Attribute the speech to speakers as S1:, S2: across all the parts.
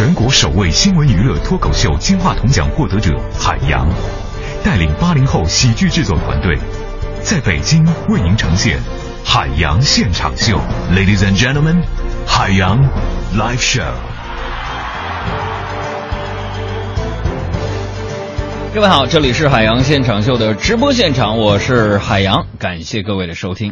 S1: 全国首位新闻娱乐脱口秀金话筒奖获得者海洋，带领八零后喜剧制作团队，在北京为您呈现海洋现场秀。Ladies and gentlemen，海洋 Live Show。
S2: 各位好，这里是海洋现场秀的直播现场，我是海洋，感谢各位的收听。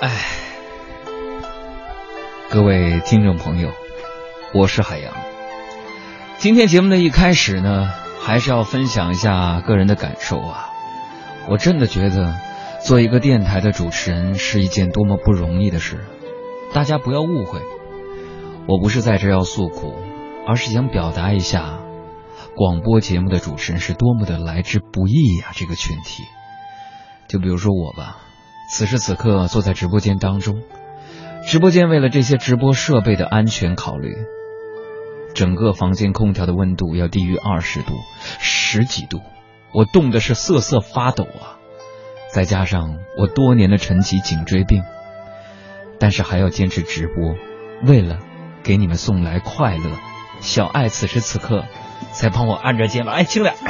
S2: 哎，各位听众朋友，我是海洋。今天节目的一开始呢，还是要分享一下个人的感受啊。我真的觉得，做一个电台的主持人是一件多么不容易的事。大家不要误会，我不是在这要诉苦，而是想表达一下，广播节目的主持人是多么的来之不易呀。这个群体，就比如说我吧。此时此刻坐在直播间当中，直播间为了这些直播设备的安全考虑，整个房间空调的温度要低于二十度，十几度，我冻的是瑟瑟发抖啊！再加上我多年的晨起颈椎病，但是还要坚持直播，为了给你们送来快乐。小爱此时此刻才帮我按着肩膀，哎，轻点。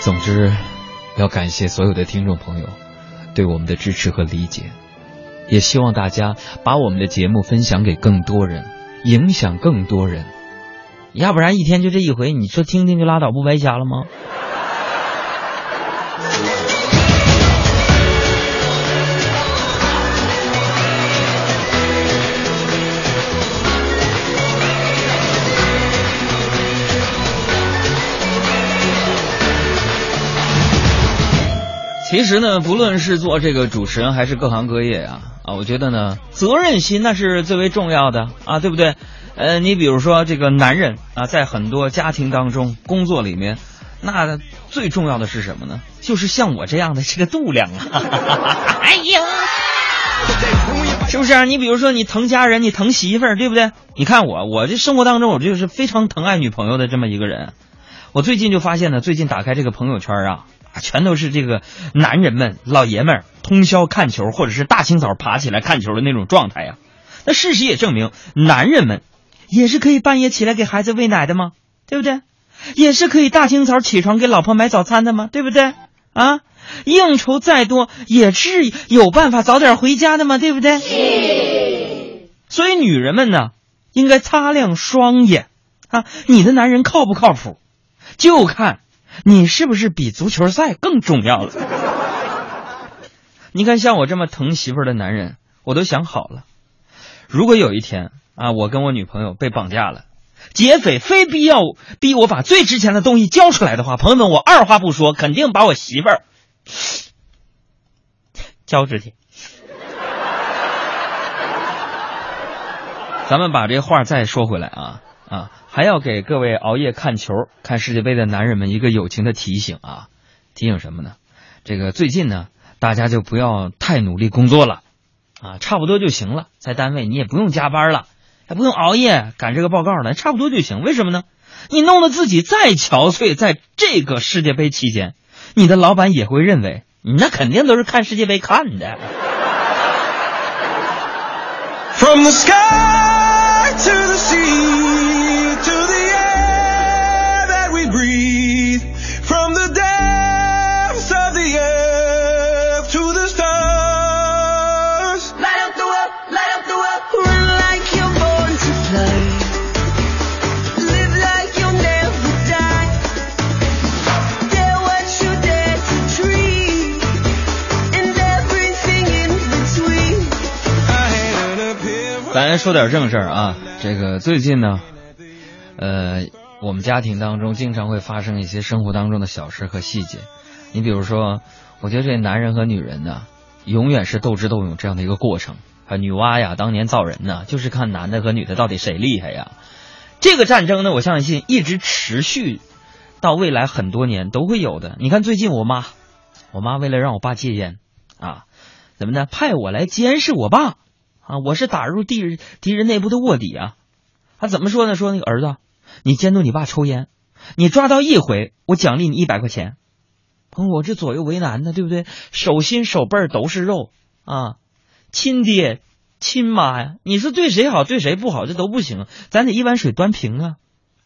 S2: 总之，要感谢所有的听众朋友。对我们的支持和理解，也希望大家把我们的节目分享给更多人，影响更多人。要不然一天就这一回，你说听听就拉倒，不白瞎了吗？其实呢，不论是做这个主持人还是各行各业啊，啊，我觉得呢，责任心那是最为重要的啊，对不对？呃，你比如说这个男人啊，在很多家庭当中、工作里面，那最重要的是什么呢？就是像我这样的这个度量啊！哎呀，是不是啊？你比如说你疼家人，你疼媳妇儿，对不对？你看我，我这生活当中，我就是非常疼爱女朋友的这么一个人。我最近就发现呢，最近打开这个朋友圈啊。全都是这个男人们、老爷们儿通宵看球，或者是大清早爬起来看球的那种状态呀。那事实也证明，男人们也是可以半夜起来给孩子喂奶的吗？对不对？也是可以大清早起床给老婆买早餐的吗？对不对？啊，应酬再多也是有办法早点回家的嘛？对不对？所以女人们呢，应该擦亮双眼啊！你的男人靠不靠谱，就看。你是不是比足球赛更重要了？你看，像我这么疼媳妇儿的男人，我都想好了，如果有一天啊，我跟我女朋友被绑架了，劫匪非必要逼我把最值钱的东西交出来的话，朋友们，我二话不说，肯定把我媳妇儿 交出去。咱们把这话再说回来啊啊！还要给各位熬夜看球、看世界杯的男人们一个友情的提醒啊！提醒什么呢？这个最近呢，大家就不要太努力工作了，啊，差不多就行了。在单位你也不用加班了，还不用熬夜赶这个报告了，差不多就行。为什么呢？你弄得自己再憔悴，在这个世界杯期间，你的老板也会认为你那肯定都是看世界杯看的。From the sky to the sea. 咱说点正事儿啊，这个最近呢，呃，我们家庭当中经常会发生一些生活当中的小事和细节。你比如说，我觉得这男人和女人呢，永远是斗智斗勇这样的一个过程啊。女娲呀，当年造人呢，就是看男的和女的到底谁厉害呀。这个战争呢，我相信一直持续到未来很多年都会有的。你看最近我妈，我妈为了让我爸戒烟啊，怎么呢？派我来监视我爸。啊，我是打入敌人敌人内部的卧底啊！他怎么说呢？说那个儿子，你监督你爸抽烟，你抓到一回，我奖励你一百块钱。朋友，我这左右为难呢，对不对？手心手背都是肉啊，亲爹亲妈呀，你说对谁好，对谁不好，这都不行，咱得一碗水端平啊，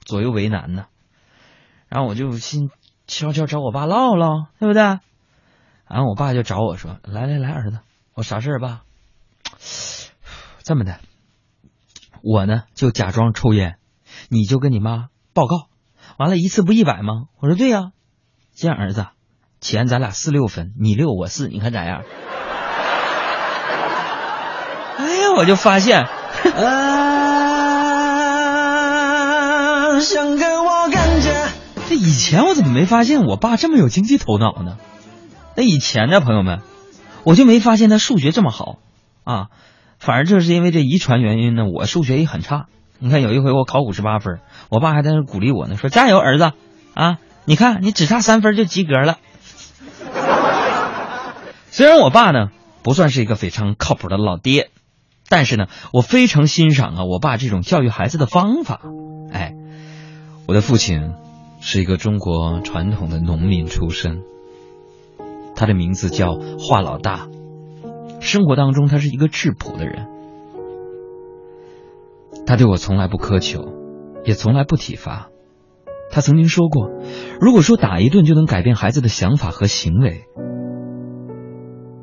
S2: 左右为难呢。然后我就心悄悄找我爸唠唠，对不对？然后我爸就找我说：“来来来，儿子，我啥事儿爸？这么的，我呢就假装抽烟，你就跟你妈报告，完了一次不一百吗？我说对呀，这样儿子，钱咱俩四六分，你六我四，你看咋样？哎呀，我就发现，啊，想给我感觉，这以前我怎么没发现我爸这么有经济头脑呢？那以前呢，朋友们，我就没发现他数学这么好啊。反而就是因为这遗传原因呢，我数学也很差。你看有一回我考五十八分，我爸还在那鼓励我呢，说加油儿子啊！你看你只差三分就及格了。虽然我爸呢不算是一个非常靠谱的老爹，但是呢我非常欣赏啊我爸这种教育孩子的方法。哎，我的父亲是一个中国传统的农民出身。他的名字叫华老大，生活当中他是一个质朴的人。他对我从来不苛求，也从来不体罚。他曾经说过，如果说打一顿就能改变孩子的想法和行为，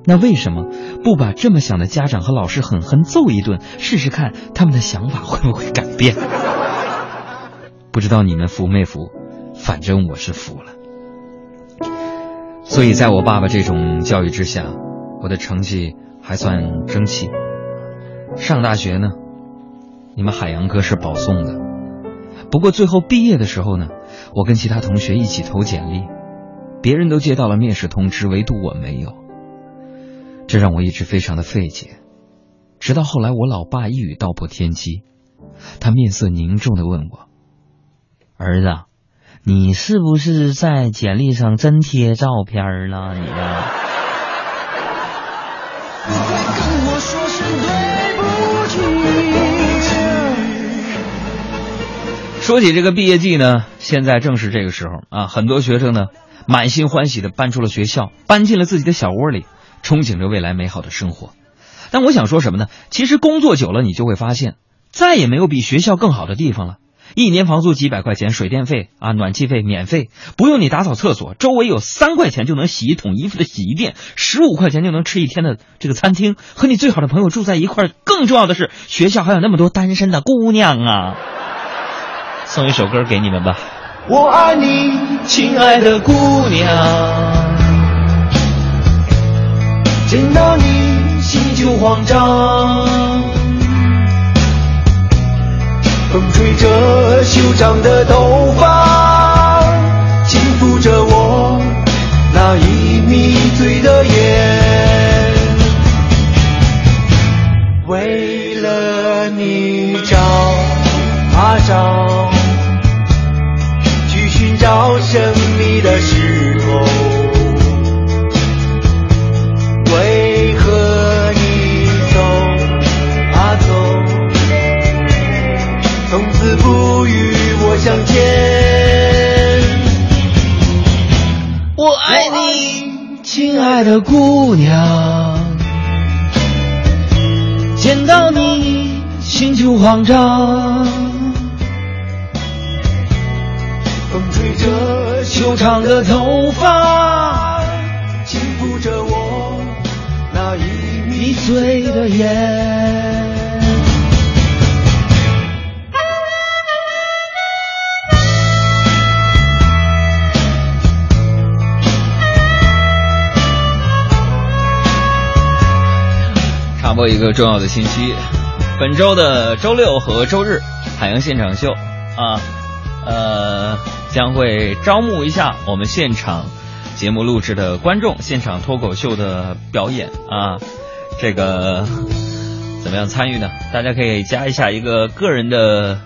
S2: 那为什么不把这么想的家长和老师狠狠揍一顿，试试看他们的想法会不会改变？不知道你们服没服？反正我是服了。所以，在我爸爸这种教育之下，我的成绩还算争气。上大学呢，你们海洋哥是保送的。不过最后毕业的时候呢，我跟其他同学一起投简历，别人都接到了面试通知，唯独我没有。这让我一直非常的费解。直到后来，我老爸一语道破天机，他面色凝重的问我：“儿子。”你是不是在简历上真贴照片了？你啊？跟我说声对不起说起这个毕业季呢，现在正是这个时候啊，很多学生呢满心欢喜的搬出了学校，搬进了自己的小窝里，憧憬着未来美好的生活。但我想说什么呢？其实工作久了，你就会发现，再也没有比学校更好的地方了。一年房租几百块钱，水电费啊，暖气费免费，不用你打扫厕所，周围有三块钱就能洗一桶衣服的洗衣店，十五块钱就能吃一天的这个餐厅，和你最好的朋友住在一块儿。更重要的是，学校还有那么多单身的姑娘啊！送一首歌给你们吧。我爱你，亲爱的姑娘，见到你心就慌张。风吹着修长的头发，轻抚着我那已迷醉的眼。为了你找啊找，去寻找神秘的石头。相见，我爱你，亲爱的姑娘。见到你，心就慌张。风吹着修长的头发，轻抚着我那已迷醉的眼。播一个重要的信息，本周的周六和周日海洋现场秀啊，呃，将会招募一下我们现场节目录制的观众，现场脱口秀的表演啊，这个怎么样参与呢？大家可以加一下一个个人的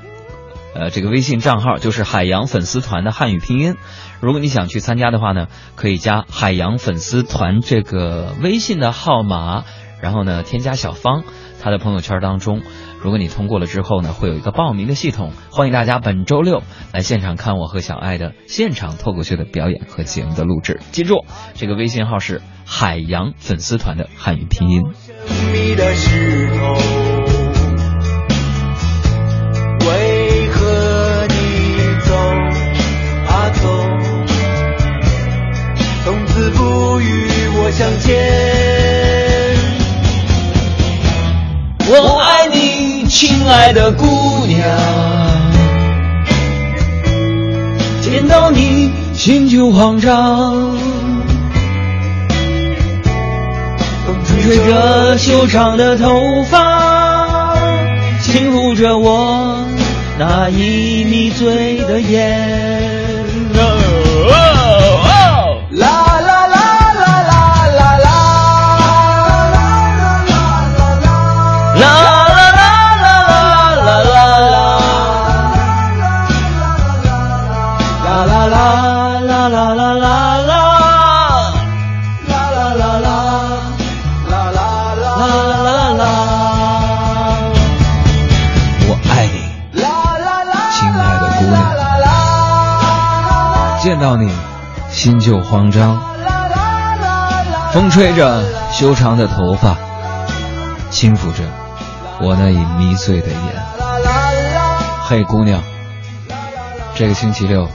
S2: 呃这个微信账号，就是海洋粉丝团的汉语拼音。如果你想去参加的话呢，可以加海洋粉丝团这个微信的号码。然后呢，添加小芳，他的朋友圈当中。如果你通过了之后呢，会有一个报名的系统，欢迎大家本周六来现场看我和小爱的现场脱口秀的表演和节目的录制。记住，这个微信号是海洋粉丝团的汉语拼音。
S3: 为何你走啊走，从此不与我相见？
S2: 我爱你，亲爱的姑娘，见到你心就慌张。风吹着修长的头发，轻抚着我那已迷醉的眼。娘，见到你心就慌张。风吹着修长的头发，轻抚着我那已迷醉的眼。嘿，姑娘，这个星期六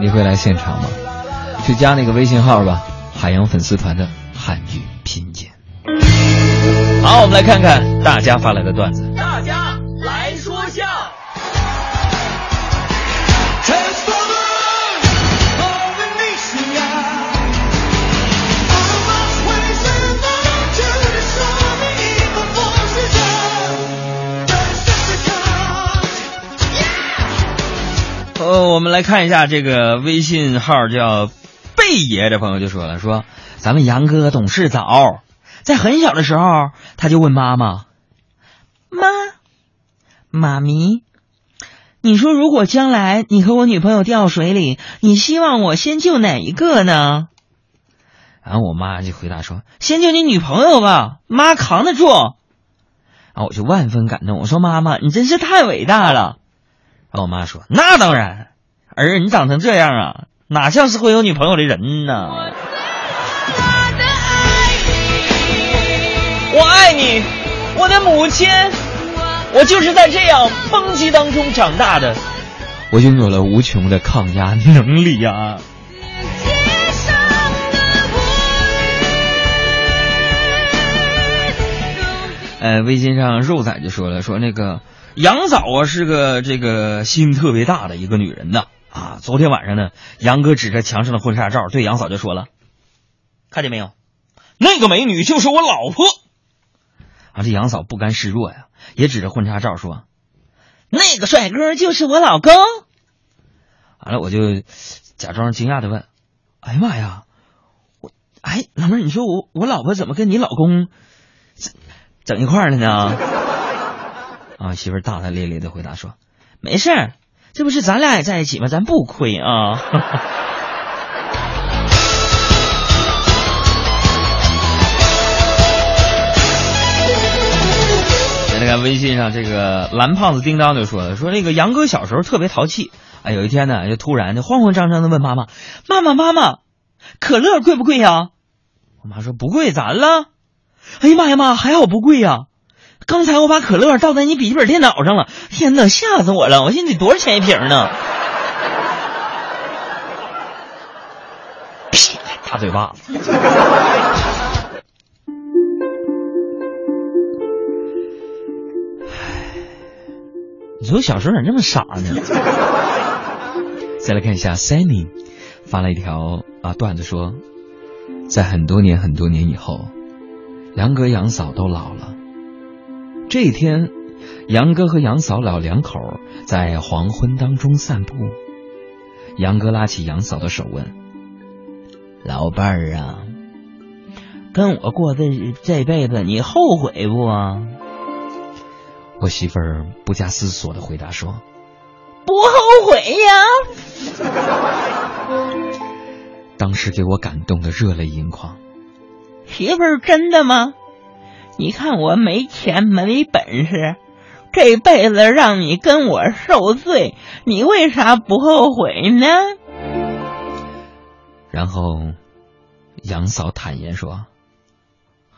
S2: 你会来现场吗？去加那个微信号吧，海洋粉丝团的汉语拼音。好，我们来看看大家发来的段子。呃，我们来看一下这个微信号叫贝爷的朋友就说了，说咱们杨哥懂事早，在很小的时候他就问妈妈，妈，妈咪，你说如果将来你和我女朋友掉水里，你希望我先救哪一个呢？然后我妈就回答说，先救你女朋友吧，妈扛得住。然后我就万分感动，我说妈妈，你真是太伟大了。然后我妈说：“那当然，儿你长成这样啊，哪像是会有女朋友的人呢？”我爱你，我的母亲，我就是在这样抨击当中长大的，我拥有了无穷的抗压能力啊！呃，微信上肉仔就说了，说那个。杨嫂啊是个这个心特别大的一个女人呐啊！昨天晚上呢，杨哥指着墙上的婚纱照对杨嫂就说了：“看见没有，那个美女就是我老婆。”啊，这杨嫂不甘示弱呀，也指着婚纱照说：“那个帅哥就是我老公。”完了，我就假装惊讶的问：“哎呀妈呀，我哎老妹儿，你说我我老婆怎么跟你老公整整一块儿了呢？”啊，媳妇大大咧咧的回答说：“没事儿，这不是咱俩也在一起吗？咱不亏啊。”在那个微信上，这个蓝胖子叮当就说了：“说那个杨哥小时候特别淘气，啊，有一天呢，就突然就慌慌张张的问妈妈：妈妈妈妈，可乐贵不贵呀？我妈说不贵，咋了？哎呀妈呀妈，还好不贵呀。”刚才我把可乐倒在你笔记本电脑上了，天哪，吓死我了！我寻思得多少钱一瓶呢？屁，大嘴巴子！你说小时候咋这么傻呢？再来看一下，Sunny 发了一条啊段子说，在很多年很多年以后，杨哥杨嫂都老了。这一天，杨哥和杨嫂老两口在黄昏当中散步。杨哥拉起杨嫂的手问：“老伴儿啊，跟我过这这辈子，你后悔不？”我媳妇儿不加思索的回答说：“不后悔呀。”当时给我感动的热泪盈眶。媳妇儿，真的吗？
S4: 你看我没钱没本事，这辈子让你跟我受罪，你为啥不后悔呢？
S2: 然后，杨嫂坦言说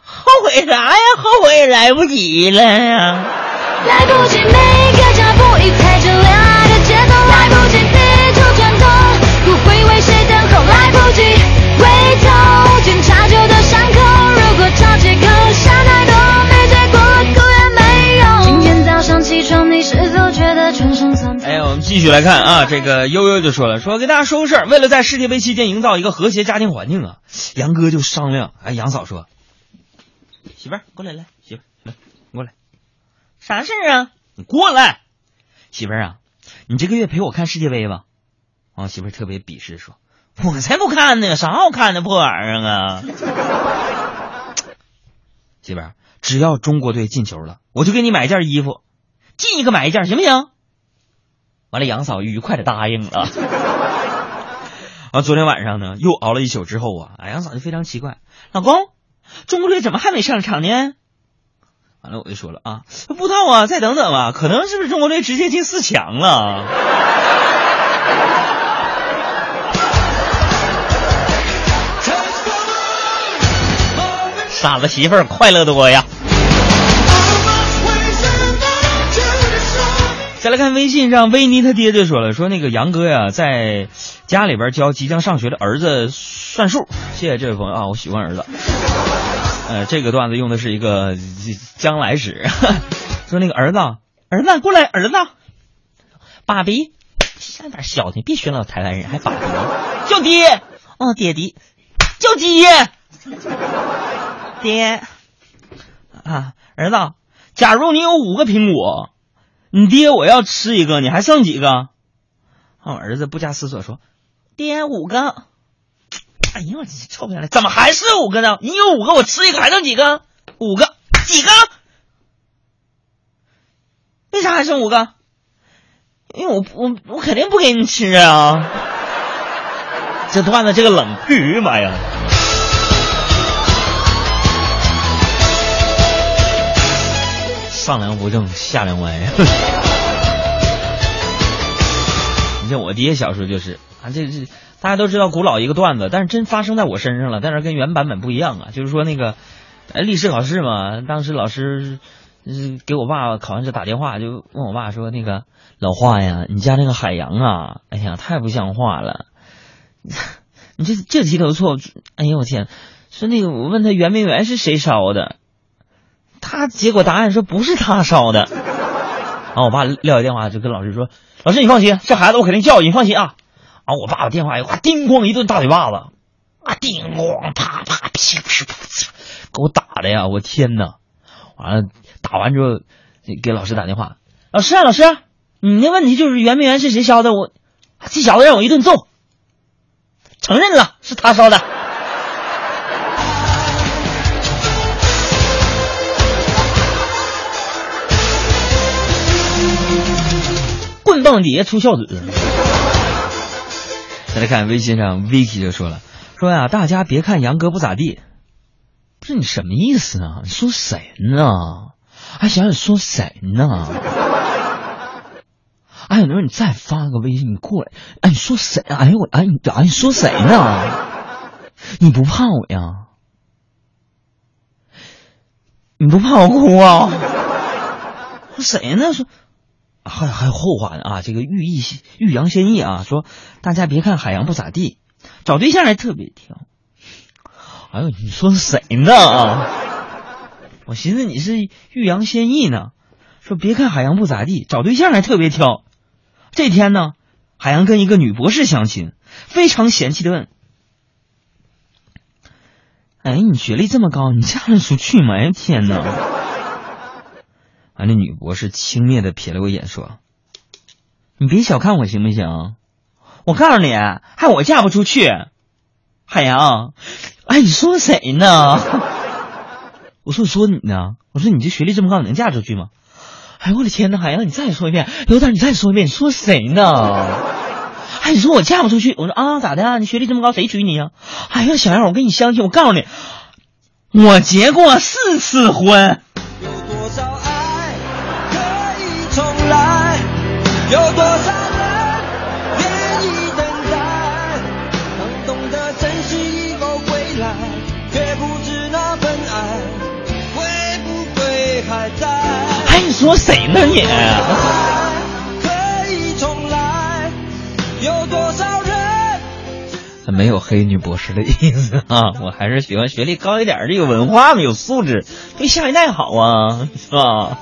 S4: 后悔啥呀？后悔也来不及了呀！
S5: 来不及，每个脚步已踩着恋
S2: 哎，我们继续来看啊，这个悠悠就说了，说给大家说个事儿，为了在世界杯期间营造一个和谐家庭环境啊，杨哥就商量，哎，杨嫂说，媳妇儿过来来，媳妇儿来，你过来，
S4: 啥事儿啊？
S2: 你过来，媳妇儿啊，你这个月陪我看世界杯吧。啊，媳妇儿特别鄙视说，
S4: 我才不看呢，啥好看的破玩意儿啊！
S2: 媳妇儿，只要中国队进球了，我就给你买件衣服，进一个买一件，行不行？完了，杨嫂愉快的答应了。啊，昨天晚上呢，又熬了一宿之后啊，哎，杨嫂就非常奇怪，
S4: 老公，中国队怎么还没上场呢？
S2: 完了，我就说了啊，不知道啊，再等等吧，可能是不是中国队直接进四强了？
S4: 傻子媳妇儿快乐多呀！
S2: 再来看微信上，维尼他爹就说了，说那个杨哥呀，在家里边教即将上学的儿子算数。谢谢这位朋友啊，我喜欢儿子。呃，这个段子用的是一个将来时，说那个儿子，儿子过来，儿子，爸比，像点小的，别学老台湾人，还爸比，叫爹，
S4: 哦，爹地，
S2: 叫爹，
S4: 爹，
S2: 啊，儿子，假如你有五个苹果，你爹我要吃一个，你还剩几个？啊，我儿子不加思索说，
S4: 爹五个。
S2: 哎呀，我臭不要脸，怎么还是五个呢？你有五个，我吃一个还剩几个？五个，几个？为啥还剩五个？
S4: 因为我我我肯定不给你吃啊！
S2: 这段子这个冷，哎呦妈呀！上梁不正下梁歪呀！你像我爹小时候就是啊，这这大家都知道古老一个段子，但是真发生在我身上了，但是跟原版本不一样啊。就是说那个，哎，历史考试嘛，当时老师嗯给我爸考完试打电话，就问我爸说：“那个老华呀，你家那个海洋啊，哎呀，太不像话了！你这这题都错，哎呦我天！说那个我问他圆明园是谁烧的，他结果答案说不是他烧的。然后我爸撂下电话就跟老师说：“老师你放心，这孩子我肯定教育，你放心啊。”然后我爸把电话一挂，叮咣一顿大嘴巴子，啊，叮咣啪啪噼噼啪啪，给我打的呀！我天哪！完了打完之后给老师打电话，老师啊老师，你那问题就是圆明园是谁烧的？我这小子让我一顿揍，承认了是他烧的。棒底下出孝子。再来看微信上，Vicky 就说了，说呀，大家别看杨哥不咋地，不是你什么意思啊？你说谁呢？哎，想想说谁呢？哎，有人说你再发个微信，你过来，哎，你说谁？哎呦我，哎你，哎你说谁呢？你不怕我呀？你不怕我哭啊？说谁呢？说。还还有后话呢啊！这个寓意欲扬先抑啊，说大家别看海洋不咋地，找对象还特别挑。哎呦，你说谁呢啊？我寻思你是欲扬先抑呢，说别看海洋不咋地，找对象还特别挑。这天呢，海洋跟一个女博士相亲，非常嫌弃的问：“哎，你学历这么高，你嫁得出去吗？”哎天哪！啊，那女博士轻蔑的瞥了我一眼，说：“你别小看我行不行？我告诉你，害我嫁不出去。”海洋，哎，你说谁呢？我说说你呢？我说你这学历这么高，你能嫁出去吗？哎呦我的天呐，海洋，你再说一遍，有点你再说一遍，你说谁呢？哎，你说我嫁不出去？我说啊，咋的？你学历这么高，谁娶你呀？哎呀，小样，我跟你相亲，我告诉你，我结过四次婚。
S3: 有多少人愿意等待？当懂得珍惜以后归来，却不知那份爱会不会还在？
S2: 哎，你说谁呢你？
S3: 可以重来，有多少人？
S2: 没有黑女博士的意思啊，我还是喜欢学历高一点儿，这有文化嘛，有素质，对下一代好啊，是吧？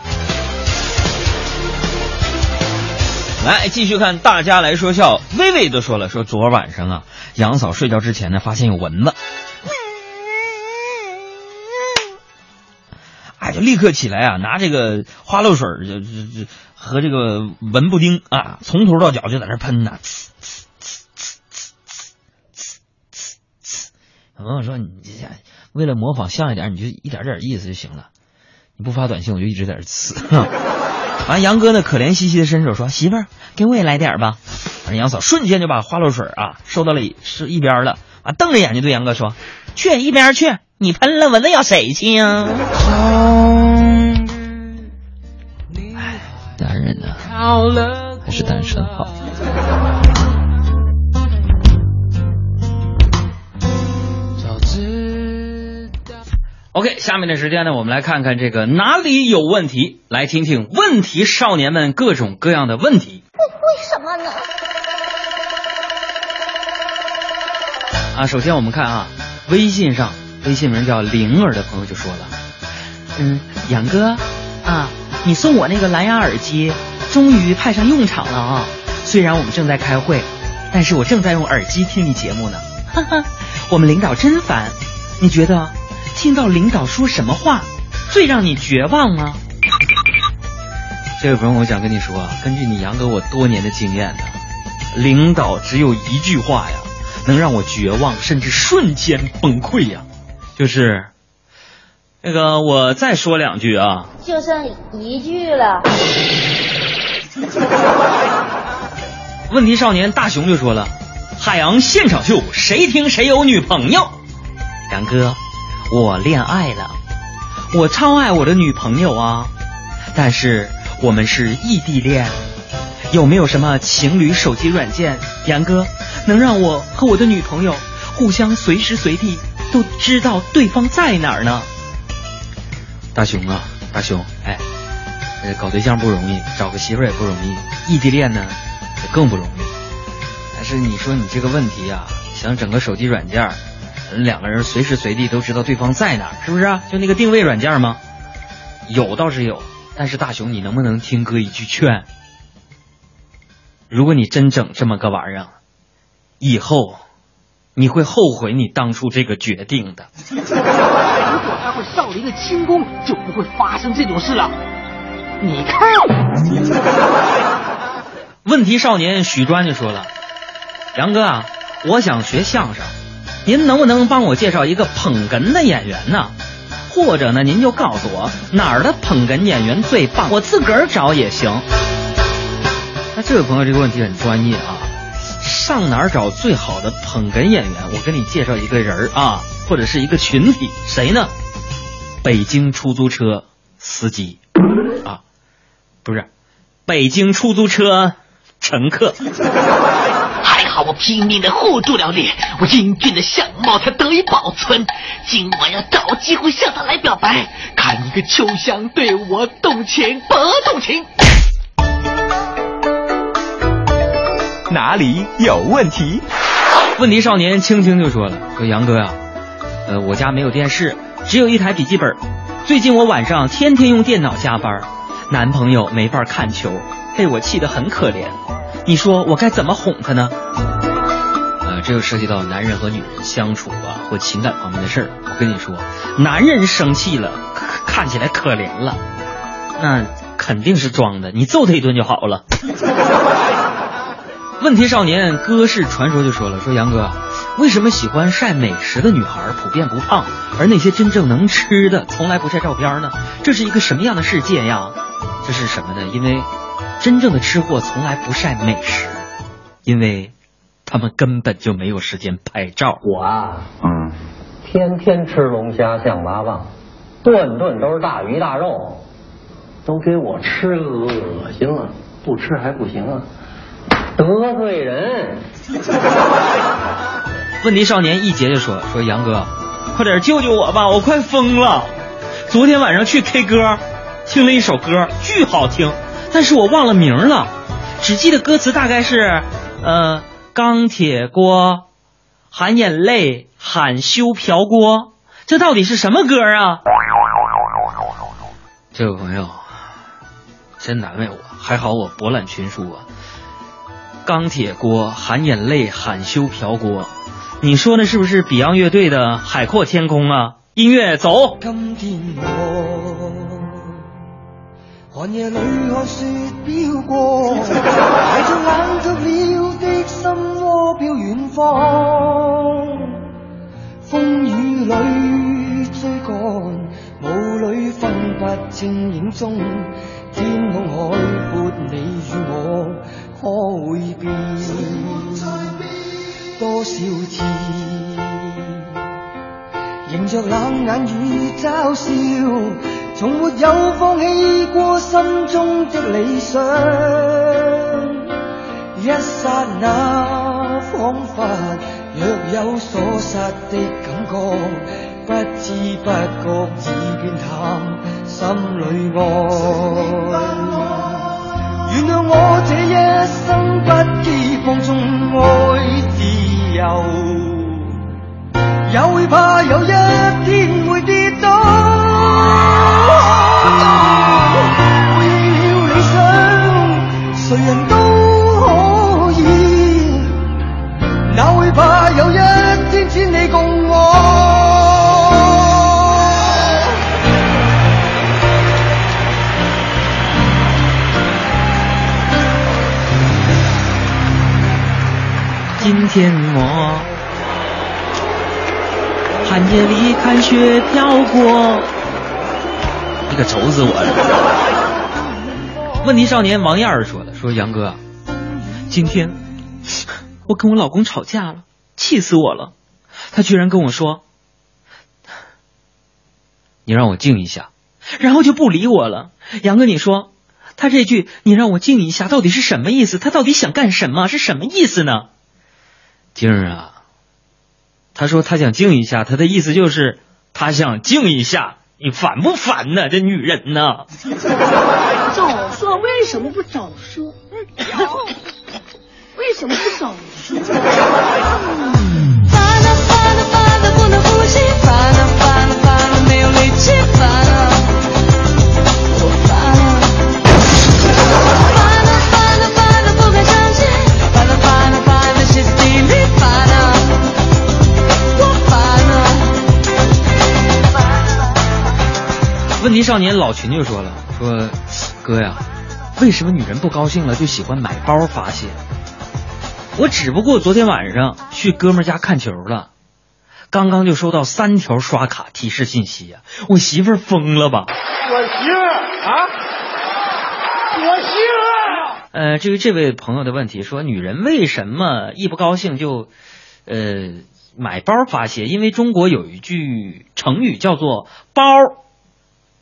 S2: 来，继续看大家来说笑。微微都说了，说昨晚上啊，杨嫂睡觉之前呢，发现有蚊子，哎，就立刻起来啊，拿这个花露水就就就和这个蚊布丁啊，从头到脚就在那喷呐。有朋友说你这为了模仿像一点，你就一点点意思就行了。你不发短信，我就一直在这呲。完，杨哥呢可怜兮兮的伸手说：“媳妇儿，给我也来点儿吧。”而，杨嫂瞬间就把花露水啊收到了一是一边了，啊，瞪着眼睛对杨哥说：“去一边去，你喷了蚊子咬谁去呀？” 哎，男人呢还是单身好。OK，下面的时间呢，我们来看看这个哪里有问题，来听听问题少年们各种各样的问题
S5: 为为什么呢？
S2: 啊。首先我们看啊，微信上，微信名叫灵儿的朋友就说了，嗯，杨哥啊，你送我那个蓝牙耳机终于派上用场了啊！虽然我们正在开会，但是我正在用耳机听你节目呢。哈哈，我们领导真烦，你觉得听到领导说什么话最让你绝望吗？这位朋友，我想跟你说啊，根据你杨哥我多年的经验呢，领导只有一句话呀，能让我绝望，甚至瞬间崩溃呀，就是那个我再说两句啊，
S5: 就剩一句了。
S2: 问题少年大熊就说了：“海洋现场秀，谁听谁有女朋友。”杨哥，我恋爱了，我超爱我的女朋友啊，但是我们是异地恋，有没有什么情侣手机软件？杨哥，能让我和我的女朋友互相随时随地都知道对方在哪儿呢？大熊啊，大熊，哎，呃，搞对象不容易，找个媳妇儿也不容易，异地恋呢也更不容易。但是你说你这个问题啊，想整个手机软件儿，两个人随时随地都知道对方在哪儿，是不是、啊？就那个定位软件吗？有倒是有，但是大雄，你能不能听哥一句劝？如果你真整这么个玩意儿，以后你会后悔你当初这个决定的。
S6: 如果他会少林的轻功，就不会发生这种事了。你看，
S2: 问题少年许专就说了：“杨哥啊，我想学相声，您能不能帮我介绍一个捧哏的演员呢？或者呢，您就告诉我哪儿的捧哏演员最棒，我自个儿找也行。”那这位朋友这个问题很专业啊，上哪儿找最好的捧哏演员？我给你介绍一个人儿啊，或者是一个群体，谁呢？北京出租车司机啊，不是，北京出租车乘客。
S6: 还好我拼命的护住了脸，我英俊的相貌才得以保存。今晚要找机会向他来表白，看一个秋香对我动情不动情。
S1: 哪里有问题？
S2: 问题少年轻轻就说了：“说杨哥呀、呃，我家没有电视，只有一台笔记本。最近我晚上天天用电脑加班，男朋友没法看球，被我气得很可怜。你说我该怎么哄她呢？”呃，这就涉及到男人和女人相处啊或情感方面的事儿。我跟你说，男人生气了，看起来可怜了，那肯定是装的，你揍他一顿就好了。问题少年哥是传说就说了，说杨哥，为什么喜欢晒美食的女孩普遍不胖，而那些真正能吃的从来不晒照片呢？这是一个什么样的世界呀？这是什么呢？因为真正的吃货从来不晒美食，因为他们根本就没有时间拍照。
S7: 我啊，
S1: 嗯，
S7: 天天吃龙虾象拔蚌，顿顿都是大鱼大肉，都给我吃恶心了，不吃还不行啊，得罪人。
S2: 问题少年一结就说说杨哥，快点救救我吧，我快疯了。昨天晚上去 K 歌，听了一首歌，巨好听，但是我忘了名了，只记得歌词大概是，呃，钢铁锅，含眼泪，喊修瓢锅，这到底是什么歌啊？这位朋友，真难为我，还好我博览群书啊。钢铁锅，含眼泪，喊修瓢锅，你说的是不是 Beyond 乐队的《海阔天空》啊？音乐走。
S3: 今天我寒夜里看雪飘過，帶着冷卻了的心窩飄遠方。風雨里追趕，霧裏分不清影蹤。天空海闊，你與我可會變多少次？迎着冷眼與嘲笑，從沒有放棄過心中的理想。一剎那，彷彿若有所失的感覺，不知不覺已變淡心里愛。原谅我這一生不羁放縱愛自由。也會怕有一天會跌倒。
S2: 今天我寒夜里看雪飘过，你可愁死我了。问题少年王燕儿说的，说杨哥，今天我跟我老公吵架了，气死我了。他居然跟我说，你让我静一下，然后就不理我了。杨哥，你说他这句“你让我静一下”到底是什么意思？他到底想干什么？是什么意思呢？静儿啊，他说他想静一下，他的意思就是他想静一下。你烦不烦呢？这女人呢？
S8: 早说为什么不早说？为什么不早说？
S5: 不能呼吸，
S2: 问题少年老秦就说了，说哥呀，为什么女人不高兴了就喜欢买包发泄？我只不过昨天晚上去哥们家看球了，刚刚就收到三条刷卡提示信息呀、我媳妇儿疯了吧？
S9: 我媳妇儿啊，我媳妇儿。
S2: 呃，至于这位朋友的问题，说女人为什么一不高兴就，呃，买包发泄？因为中国有一句成语叫做“包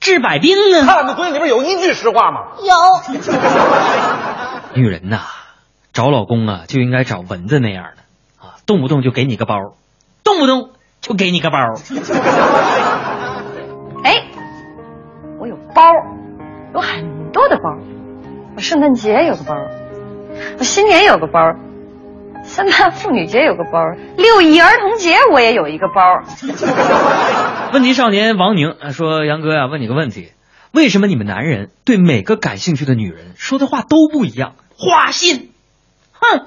S2: 治百病”啊。
S9: 看的嘴里边有一句实话吗？
S8: 有。
S2: 女人呐，找老公啊，就应该找蚊子那样的啊，动不动就给你个包，动不动就给你个包。
S10: 哎，我有包，有很多的包。我圣诞节有个包，我新年有个包，三八妇女节有个包，六一儿童节我也有一个包。
S2: 问题少年王宁啊说：“杨哥呀、问你个问题，为什么你们男人对每个感兴趣的女人说的话都不一样？花心，哼！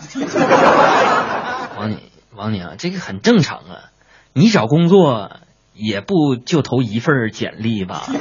S2: 王宁，王宁，这个很正常啊，你找工作也不就投一份简历吧？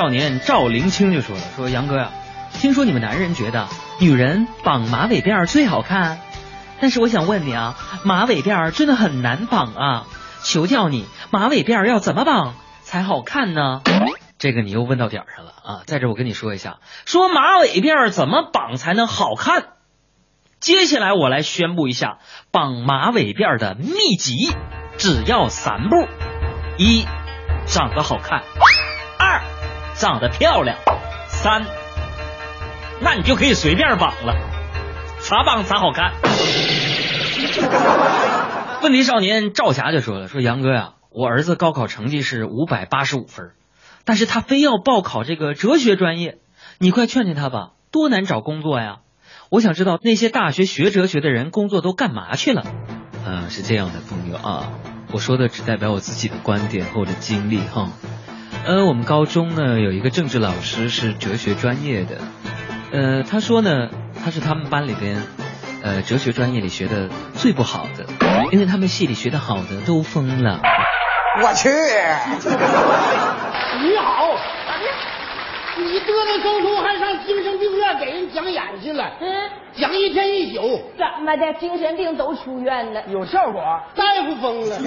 S2: 少年赵灵清就说了：“说杨哥呀、听说你们男人觉得女人绑马尾辫最好看，但是我想问你啊，马尾辫真的很难绑啊！求教你，马尾辫要怎么绑才好看呢？”这个你又问到点上了啊！在这我跟你说一下，说马尾辫怎么绑才能好看？接下来我来宣布一下绑马尾辫的秘籍，只要三步：一，长得好看；长得漂亮；三，那你就可以随便绑了，咋绑咋好看。问题少年赵霞就说了：“说杨哥呀，我儿子高考成绩是五百八十五分，但是他非要报考这个哲学专业，你快劝劝他吧，多难找工作呀！我想知道那些大学学哲学的人工作都干嘛去了？嗯、是这样的，朋友啊，我说的只代表我自己的观点或者经历哈。呃，我们高中呢有一个政治老师是哲学专业的，呃，他说呢，他是他们班里边，呃，哲学专业里学的最不好的，因为他们系里学的好的都疯了。
S9: 我去！你好，你嘚嘚嗖嗖还上精神病院给人讲演去了？嗯，讲一天一宿，
S8: 怎么的？精神病都出院了？
S9: 有效果？大夫疯了。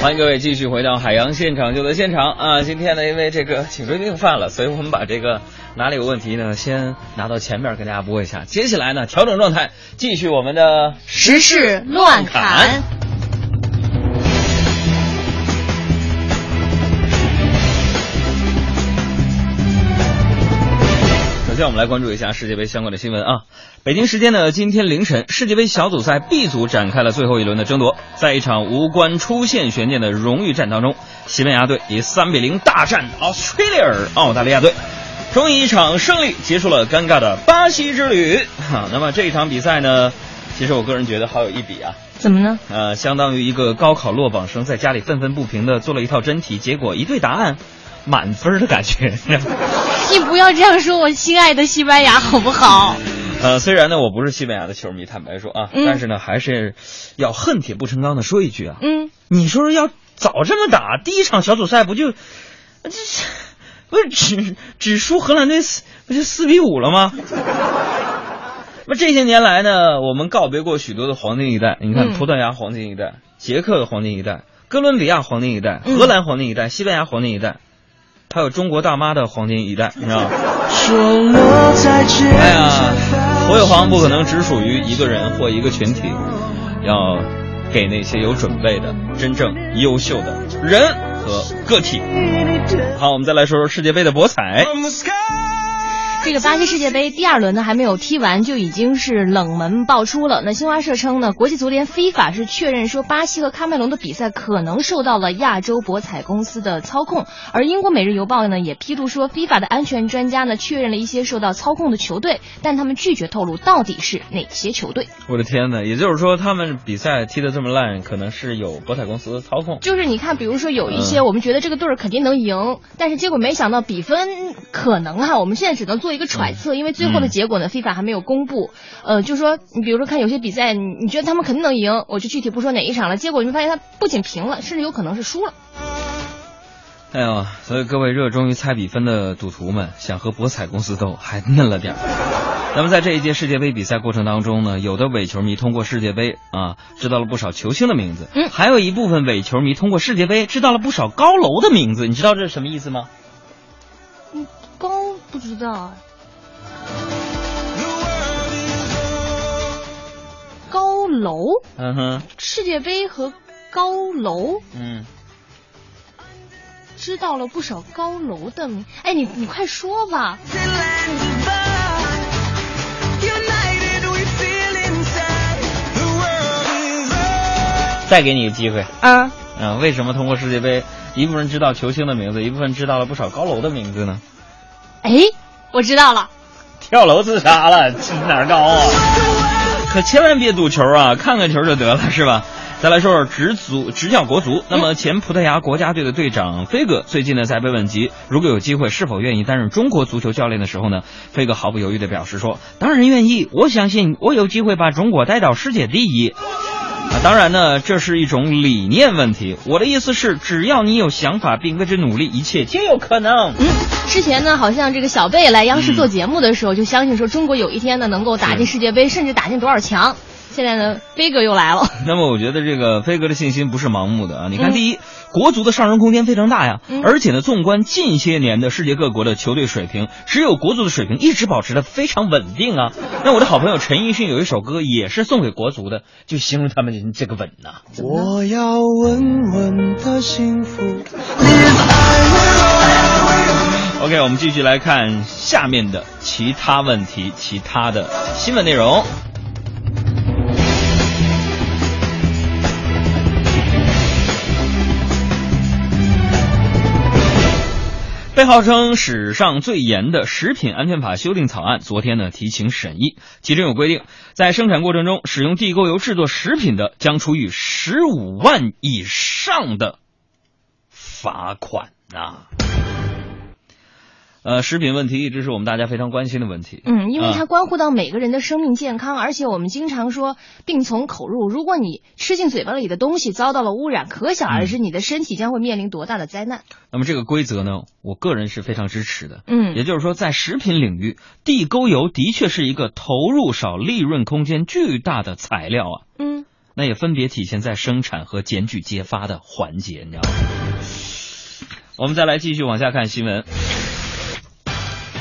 S2: 欢迎各位继续回到海洋现场秀的现场啊！今天呢，因为这个颈椎病犯了，所以我们把这个哪里有问题呢，先拿到前面跟大家播一下。接下来呢，调整状态，继续我们的
S11: 时事乱侃。
S2: 首先，我们来关注一下世界杯相关的新闻啊。北京时间的今天凌晨，世界杯小组赛 B 组展开了最后一轮的争夺。在一场无关出线悬念的荣誉战当中，西班牙队以三比零大战 Australia 澳大利亚队，终以一场胜利结束了尴尬的巴西之旅。哈，那么这一场比赛呢，其实我个人觉得好有一比啊。
S11: 怎么呢？
S2: 呃，相当于一个高考落榜生在家里愤愤不平的做了一套真题，结果一对答案满分的感觉。
S11: 你不要这样说我亲爱的西班牙好不好？
S2: 呃，虽然呢我不是西班牙的球迷，坦白说啊，
S11: 嗯。
S2: 但是呢还是要恨铁不成钢的说一句啊，
S11: 嗯，
S2: 你说说要早这么打，第一场小组赛不就这不是只只输荷兰队四不就四比五了吗？那么这些年来呢，我们告别过许多的黄金一代，你看
S11: 嗯。
S2: 葡萄牙黄金一代、捷克的黄金一代、哥伦比亚黄金一代、
S11: 嗯。
S2: 荷兰黄金一代、西班牙黄金一代，还有中国大妈的黄金一代，你知道吗？哎呀，所有黄不可能只属于一个人或一个群体，要给那些有准备的、真正优秀的人和个体。好，我们再来说说世界杯的博彩。
S11: 这个巴西世界杯第二轮呢还没有踢完，就已经是冷门爆出了。那新华社称呢，国际足联 FIFA 是确认说，巴西和喀麦隆的比赛可能受到了亚洲博彩公司的操控。而英国《每日邮报》呢也披露说，FIFA 的安全专家呢确认了一些受到操控的球队，但他们拒绝透露到底是哪些球队。
S2: 我的天呐，也就是说，他们比赛踢得这么烂，可能是有博彩公司的操控。
S11: 就是你看，比如说有一些
S2: 嗯
S11: 我们觉得这个队儿肯定能赢，但是结果没想到比分可能哈、我们现在只能做一个揣测，因为最后的结果呢、f i f a 还没有公布。呃，就说你比如说看有些比赛，你你觉得他们肯定能赢，我就具体不说哪一场了，结果你会发现他不仅平了，甚至有可能是输了。
S2: 哎呦，所以各位热衷于猜比分的赌徒们，想和博彩公司斗还嫩了点儿。那么在这一届世界杯比赛过程当中呢，有的伪球迷通过世界杯啊知道了不少球星的名字，
S11: 嗯
S2: 还有一部分伪球迷通过世界杯知道了不少高楼的名字，你知道这是什么意思吗？
S11: 嗯高不知道高楼，
S2: 嗯哼，
S11: 世界杯和高楼，
S2: 嗯，
S11: 知道了不少高楼的名。哎，你你快说吧。
S2: 再给你一个机会，
S11: 啊，
S2: 嗯、为什么通过世界杯，一部分人知道球星的名字，一部分知道了不少高楼的名字呢？
S11: 哎，我知道了。
S2: 跳楼自杀了，哪儿高啊？可千万别赌球啊，看看球就得了，是吧？再来说说职足执教国足。那么前葡萄牙国家队的队长飞哥最近呢在被问及如果有机会是否愿意担任中国足球教练的时候呢，飞哥毫不犹豫地表示说：“当然愿意，我相信我有机会把中国带到世界第一。”啊，当然呢，这是一种理念问题。我的意思是，只要你有想法并为之努力，一切皆有可能。
S11: 嗯，之前呢，好像这个小贝来央视做节目的时候，就相信说中国有一天呢能够打进世界杯，甚至打进多少强。现在呢，飞哥又来了。
S2: 那么，我觉得这个飞哥的信心不是盲目的啊。你看，
S11: 嗯
S2: 第一，国足的上升空间非常大呀，
S11: 嗯
S2: 而且呢，纵观近些年的世界各国的球队水平，只有国足的水平一直保持的非常稳定啊。那我的好朋友陈奕迅有一首歌也是送给国足的，就形容他们这个稳呐、
S3: 我要稳稳的幸福。
S2: OK，我们继续来看下面的其他问题，其他的新闻内容。被号称史上最严的食品安全法修订草案，昨天呢提请审议，其中有规定，在生产过程中使用地沟油制作食品的，将处以十五万以上的罚款呐、呃，食品问题一直是我们大家非常关心的问题。
S11: 嗯，因为
S2: 啊
S11: 它关乎到每个人的生命健康，而且我们经常说病从口入，如果你吃进嘴巴里的东西遭到了污染，可想而知你的身体将会面临多大的灾难。
S2: 那么这个规则呢，我个人是非常支持的。
S11: 嗯
S2: 也就是说，在食品领域，地沟油的确是一个投入少、利润空间巨大的材料啊。
S11: 嗯，
S2: 那也分别体现在生产和检举揭发的环节，你知道吗？我们再来继续往下看新闻。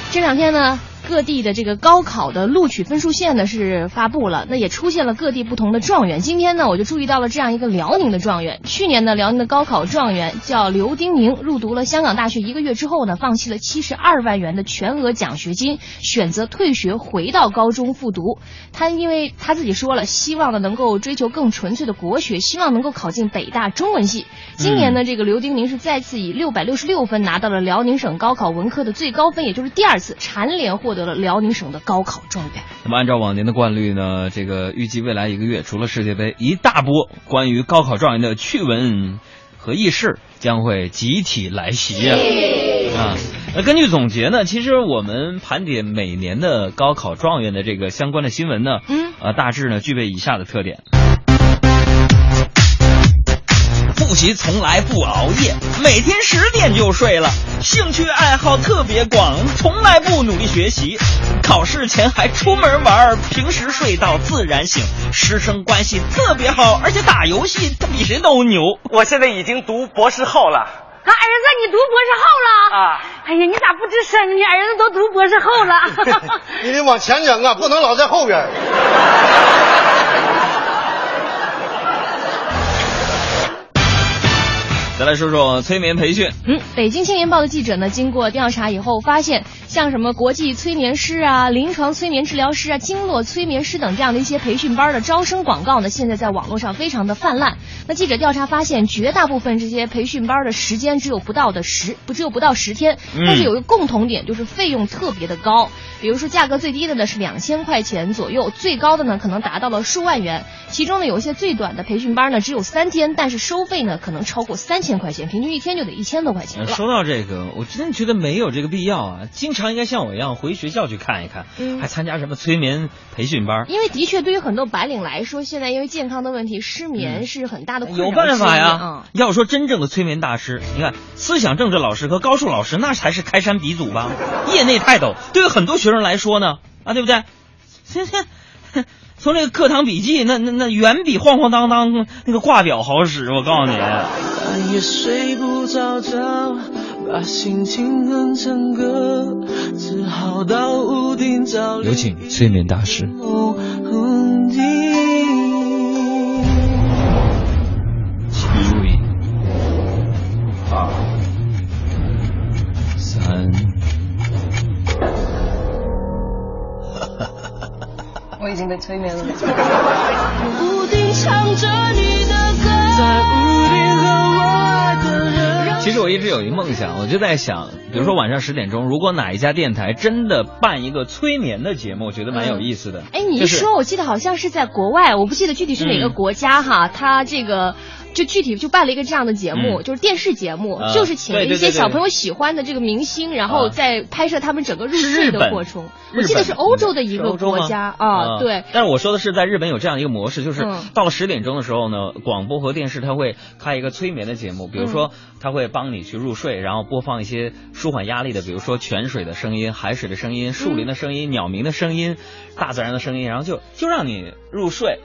S11: 这两天呢，各地的这个高考的录取分数线呢是发布了，那也出现了各地不同的状元。今天呢，我就注意到了这样一个辽宁的状元。去年呢，辽宁的高考状元叫刘丁宁，入读了香港大学一个月之后呢，放弃了七十二万元的全额奖学金，选择退学回到高中复读。他因为他自己说了，希望呢能够追求更纯粹的国学，希望能够考进北大中文系。今年呢，这个刘丁宁是再次以六百六十六分拿到了辽宁省高考文科的最高分，也就是第二次蝉联获得了辽宁省的高考状元。
S2: 那么按照往年的惯例呢，这个预计未来一个月，除了世界杯，一大波关于高考状元的趣闻和轶事将会集体来袭啊！啊，那根据总结呢，其实我们盘点每年的高考状元的这个相关的新闻呢，
S11: 嗯，
S2: 呃，大致呢具备以下的特点。复习从来不熬夜，每天十点就睡了。兴趣爱好特别广，从来不努力学习。考试前还出门玩，平时睡到自然醒。师生关系特别好，而且打游戏他比谁都牛。
S12: 我现在已经读博士后了。
S8: 啊，儿子，你读博士后了
S12: 啊？
S8: 哎呀，你咋不吱声呢？儿子都读博士后了。
S9: 你得往前整啊，不能老在后边。
S2: 来说说催眠培训。
S11: 嗯，北京青年报的记者呢，经过调查以后发现，像什么国际催眠师啊、临床催眠治疗师啊、经络催眠师等这样的一些培训班的招生广告呢，现在在网络上非常的泛滥。那记者调查发现，绝大部分这些培训班的时间只有不到的十，不只有不到十天，
S2: 嗯
S11: 但是有一个共同点，就是费用特别的高。比如说，价格最低的呢是两千块钱左右，最高的呢可能达到了数万元。其中呢，有一些最短的培训班呢只有三天，但是收费呢可能超过三千块钱，平均一天就得一千多块钱
S2: 说到这个，我真的觉得没有这个必要啊！经常应该像我一样回学校去看一看，
S11: 嗯
S2: 还参加什么催眠培训班。
S11: 因为的确，对于很多白领来说，现在因为健康的问题，失眠是很大的困扰
S2: 嗯有办法呀
S11: 嗯！
S2: 要说真正的催眠大师，你看思想政治老师和高数老师，那才是开山鼻祖吧，业内泰斗。对于很多学生来说呢，啊，对不对？从这个课堂笔记，那那那远比晃晃荡荡那个挂表好使。我告诉你，
S3: 半夜睡不着觉，把心情哼成歌，只好到屋顶找
S2: 有请催眠大师。请注意，二三，
S10: 我已经被催眠了。
S3: 屋顶唱着你的歌，在屋顶和我爱的人。
S2: 其实我一直有一梦想，我就在想，比如说晚上十点钟，如果哪一家电台真的办一个催眠的节目，我觉得蛮有意思的。
S11: 哎，你一
S2: 就是
S11: 说，我记得好像是在国外，我不记得具体是哪个
S2: 嗯
S11: 国家哈，他这个。就具体就办了一个这样的节目，
S2: 嗯。
S11: 就是电视节目，
S2: 啊
S11: 就是请了一些小朋友喜欢的这个明星，然后
S2: 啊。
S11: 再拍摄他们整个入睡的过程。我记得是欧洲的一个国家啊，对。
S2: 但是我说的是在日本有这样一个模式，就是
S11: 嗯。
S2: 到了十点钟的时候呢，广播和电视它会开一个催眠的节目，比如说
S11: 嗯
S2: 它会帮你去入睡，然后播放一些舒缓压力的，比如说泉水的声音、海水的声音、树林的声音、鸟鸣的声音、大自然的声音，然后就就让你入睡。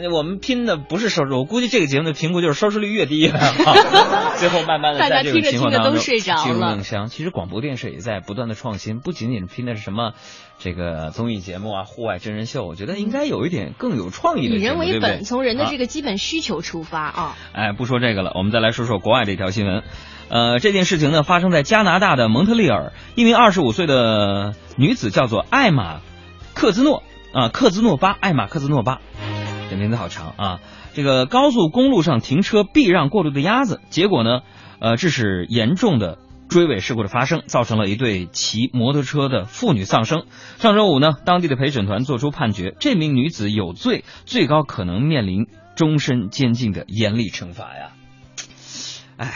S2: 呃我们拼的不是收视，我估计这个节目的评估就是收视率越低，最后慢慢的
S11: 大家
S2: 在这种
S11: 听着听着
S2: 情况当中
S11: 都睡着
S2: 进入
S11: 了
S2: 梦乡。其实广播电视也在不断的创新，不仅仅是拼的是什么这个综艺节目啊、户外真人秀，我觉得应该有一点更有创意的
S11: 以人为本，从人的
S2: 啊
S11: 这个基本需求出发啊。
S2: 哎，不说这个了，我们再来说说国外的一条新闻。呃，这件事情呢发生在加拿大的蒙特利尔，一名二十五岁的女子叫做艾玛克兹诺啊、克兹诺巴，艾玛克兹诺巴，这名字好长啊。这个高速公路上停车避让过路的鸭子，结果呢，呃，致使严重的追尾事故的发生，造成了一对骑摩托车的妇女丧生。上周五呢，当地的陪审团作出判决，这名女子有罪，最高可能面临终身监禁的严厉惩罚呀。唉，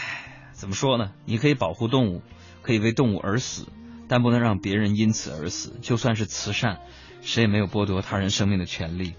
S2: 怎么说呢？你可以保护动物，可以为动物而死，但不能让别人因此而死。就算是慈善，谁也没有剥夺他人生命的权利。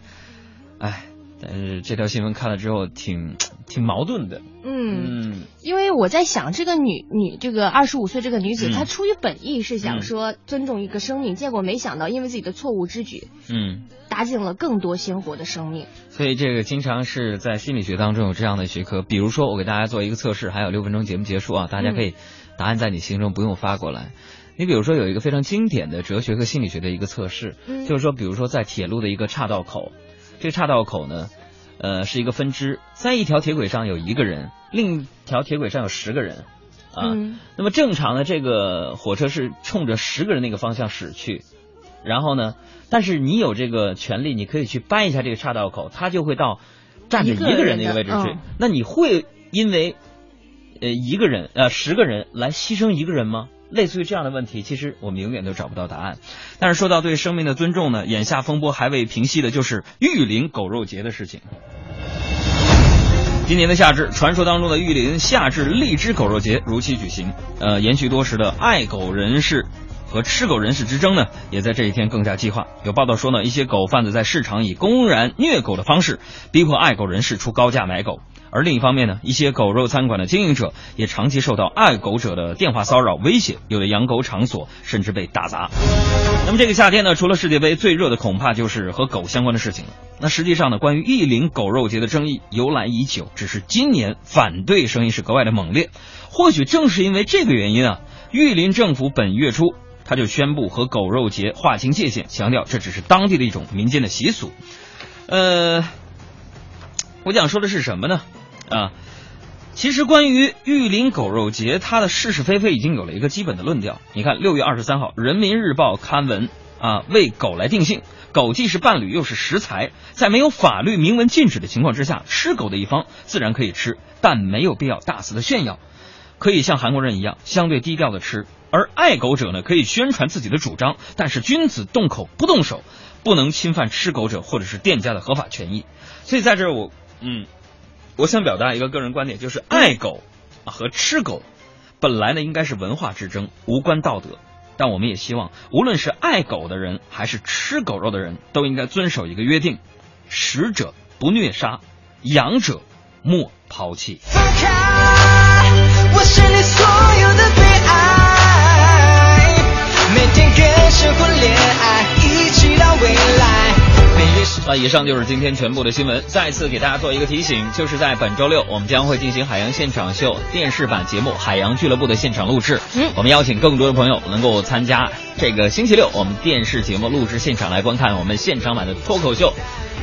S2: 唉，但是这条新闻看了之后挺挺矛盾的。
S11: 嗯，
S2: 嗯
S11: 因为我在想，这个女女这个二十五岁这个女子，
S2: 嗯
S11: 她出于本意是想
S2: 嗯
S11: 说尊重一个生命，结果没想到因为自己的错误之举，
S2: 嗯。
S11: 搭进了更多鲜活的生命。
S2: 所以这个经常是在心理学当中有这样的学科，比如说我给大家做一个测试，还有六分钟节目结束啊，大家可以答案在你心中不用发过来。你比如说有一个非常经典的哲学和心理学的一个测试，
S11: 嗯
S2: 就是说，比如说在铁路的一个岔道口，这个岔道口呢，呃，是一个分支，在一条铁轨上有一个人，另一条铁轨上有十个人，啊，
S11: 嗯
S2: 那么正常的这个火车是冲着十个人那个方向驶去，然后呢，但是你有这个权利，你可以去掰一下这个岔道口，它就会到站着一个人那个位置去。那你会因为呃一个人呃十个人来牺牲一个人吗？类似于这样的问题，其实我们永远都找不到答案。但是说到对生命的尊重呢，眼下风波还未平息的就是玉林狗肉节的事情。今年的夏至，传说当中的玉林夏至荔枝狗肉节如期举行。呃，延续多时的爱狗人士和吃狗人士之争呢，也在这一天更加激化。有报道说呢，一些狗贩子在市场以公然虐狗的方式，逼迫爱狗人士出高价买狗。而另一方面呢，一些狗肉餐馆的经营者也长期受到爱狗者的电话骚扰、威胁，有的养狗场所甚至被打砸。那么这个夏天呢，除了世界杯，最热的恐怕就是和狗相关的事情了。那实际上呢，关于玉林狗肉节的争议由来已久，只是今年反对声音是格外的猛烈。或许正是因为这个原因啊，玉林政府本月初他就宣布和狗肉节划清界限，强调这只是当地的一种民间的习俗。呃，我想说的是什么呢？啊，其实关于玉林狗肉节，它的是是非非已经有了一个基本的论调。你看，六月二十三号，《人民日报》刊文啊，为狗来定性，狗既是伴侣又是食材，在没有法律明文禁止的情况之下，吃狗的一方自然可以吃，但没有必要大肆的炫耀，可以像韩国人一样相对低调的吃。而爱狗者呢，可以宣传自己的主张，但是君子动口不动手，不能侵犯吃狗者或者是店家的合法权益。所以在这儿我嗯。我想表达一个个人观点，就是爱狗和吃狗，本来呢应该是文化之争，无关道德。但我们也希望，无论是爱狗的人还是吃狗肉的人，都应该遵守一个约定：食者不虐杀，养者莫抛弃。
S3: 放开我是你所有的最爱，每天跟生活恋爱，
S2: 那以上就是今天全部的新闻。再次给大家做一个提醒，就是在本周六，我们将会进行海洋现场秀电视版节目《海洋俱乐部》的现场录制。
S11: 嗯，
S2: 我们邀请更多的朋友能够参加这个星期六我们电视节目录制现场来观看我们现场版的脱口秀，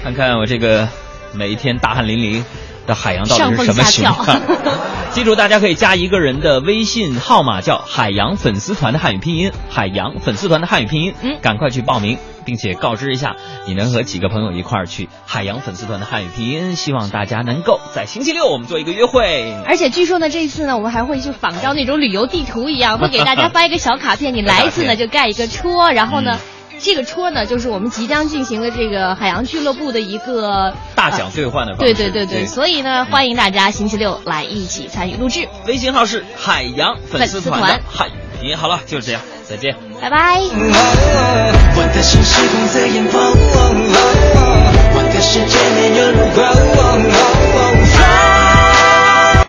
S2: 看看我这个每一天大汗淋漓的海洋到底是什么
S11: 情
S2: 况？记住，大家可以加一个人的微信号码，叫“海洋粉丝团”的汉语拼音，“海洋粉丝团”的汉语拼音，
S11: 嗯
S2: 赶快去报名，并且告知一下你能和几个朋友一块儿去海洋粉丝团的汉语拼音。希望大家能够在星期六我们做一个约会。
S11: 而且据说呢，这一次呢，我们还会去仿照那种旅游地图一样，会给大家发一个小卡片，你来一次呢 就盖一个戳，然后呢。这个戳呢，就是我们即将进行的这个海洋俱乐部的一个
S2: 大奖兑换的方
S11: 对
S2: 式。
S11: 对对对，所以呢，欢迎大家星期六来一起参与录制。
S2: 微信号是海洋粉丝团的汉语拼音。好了，就是这样，再见，
S11: 拜拜。
S3: 我
S13: 的心是红色，我的世界没有。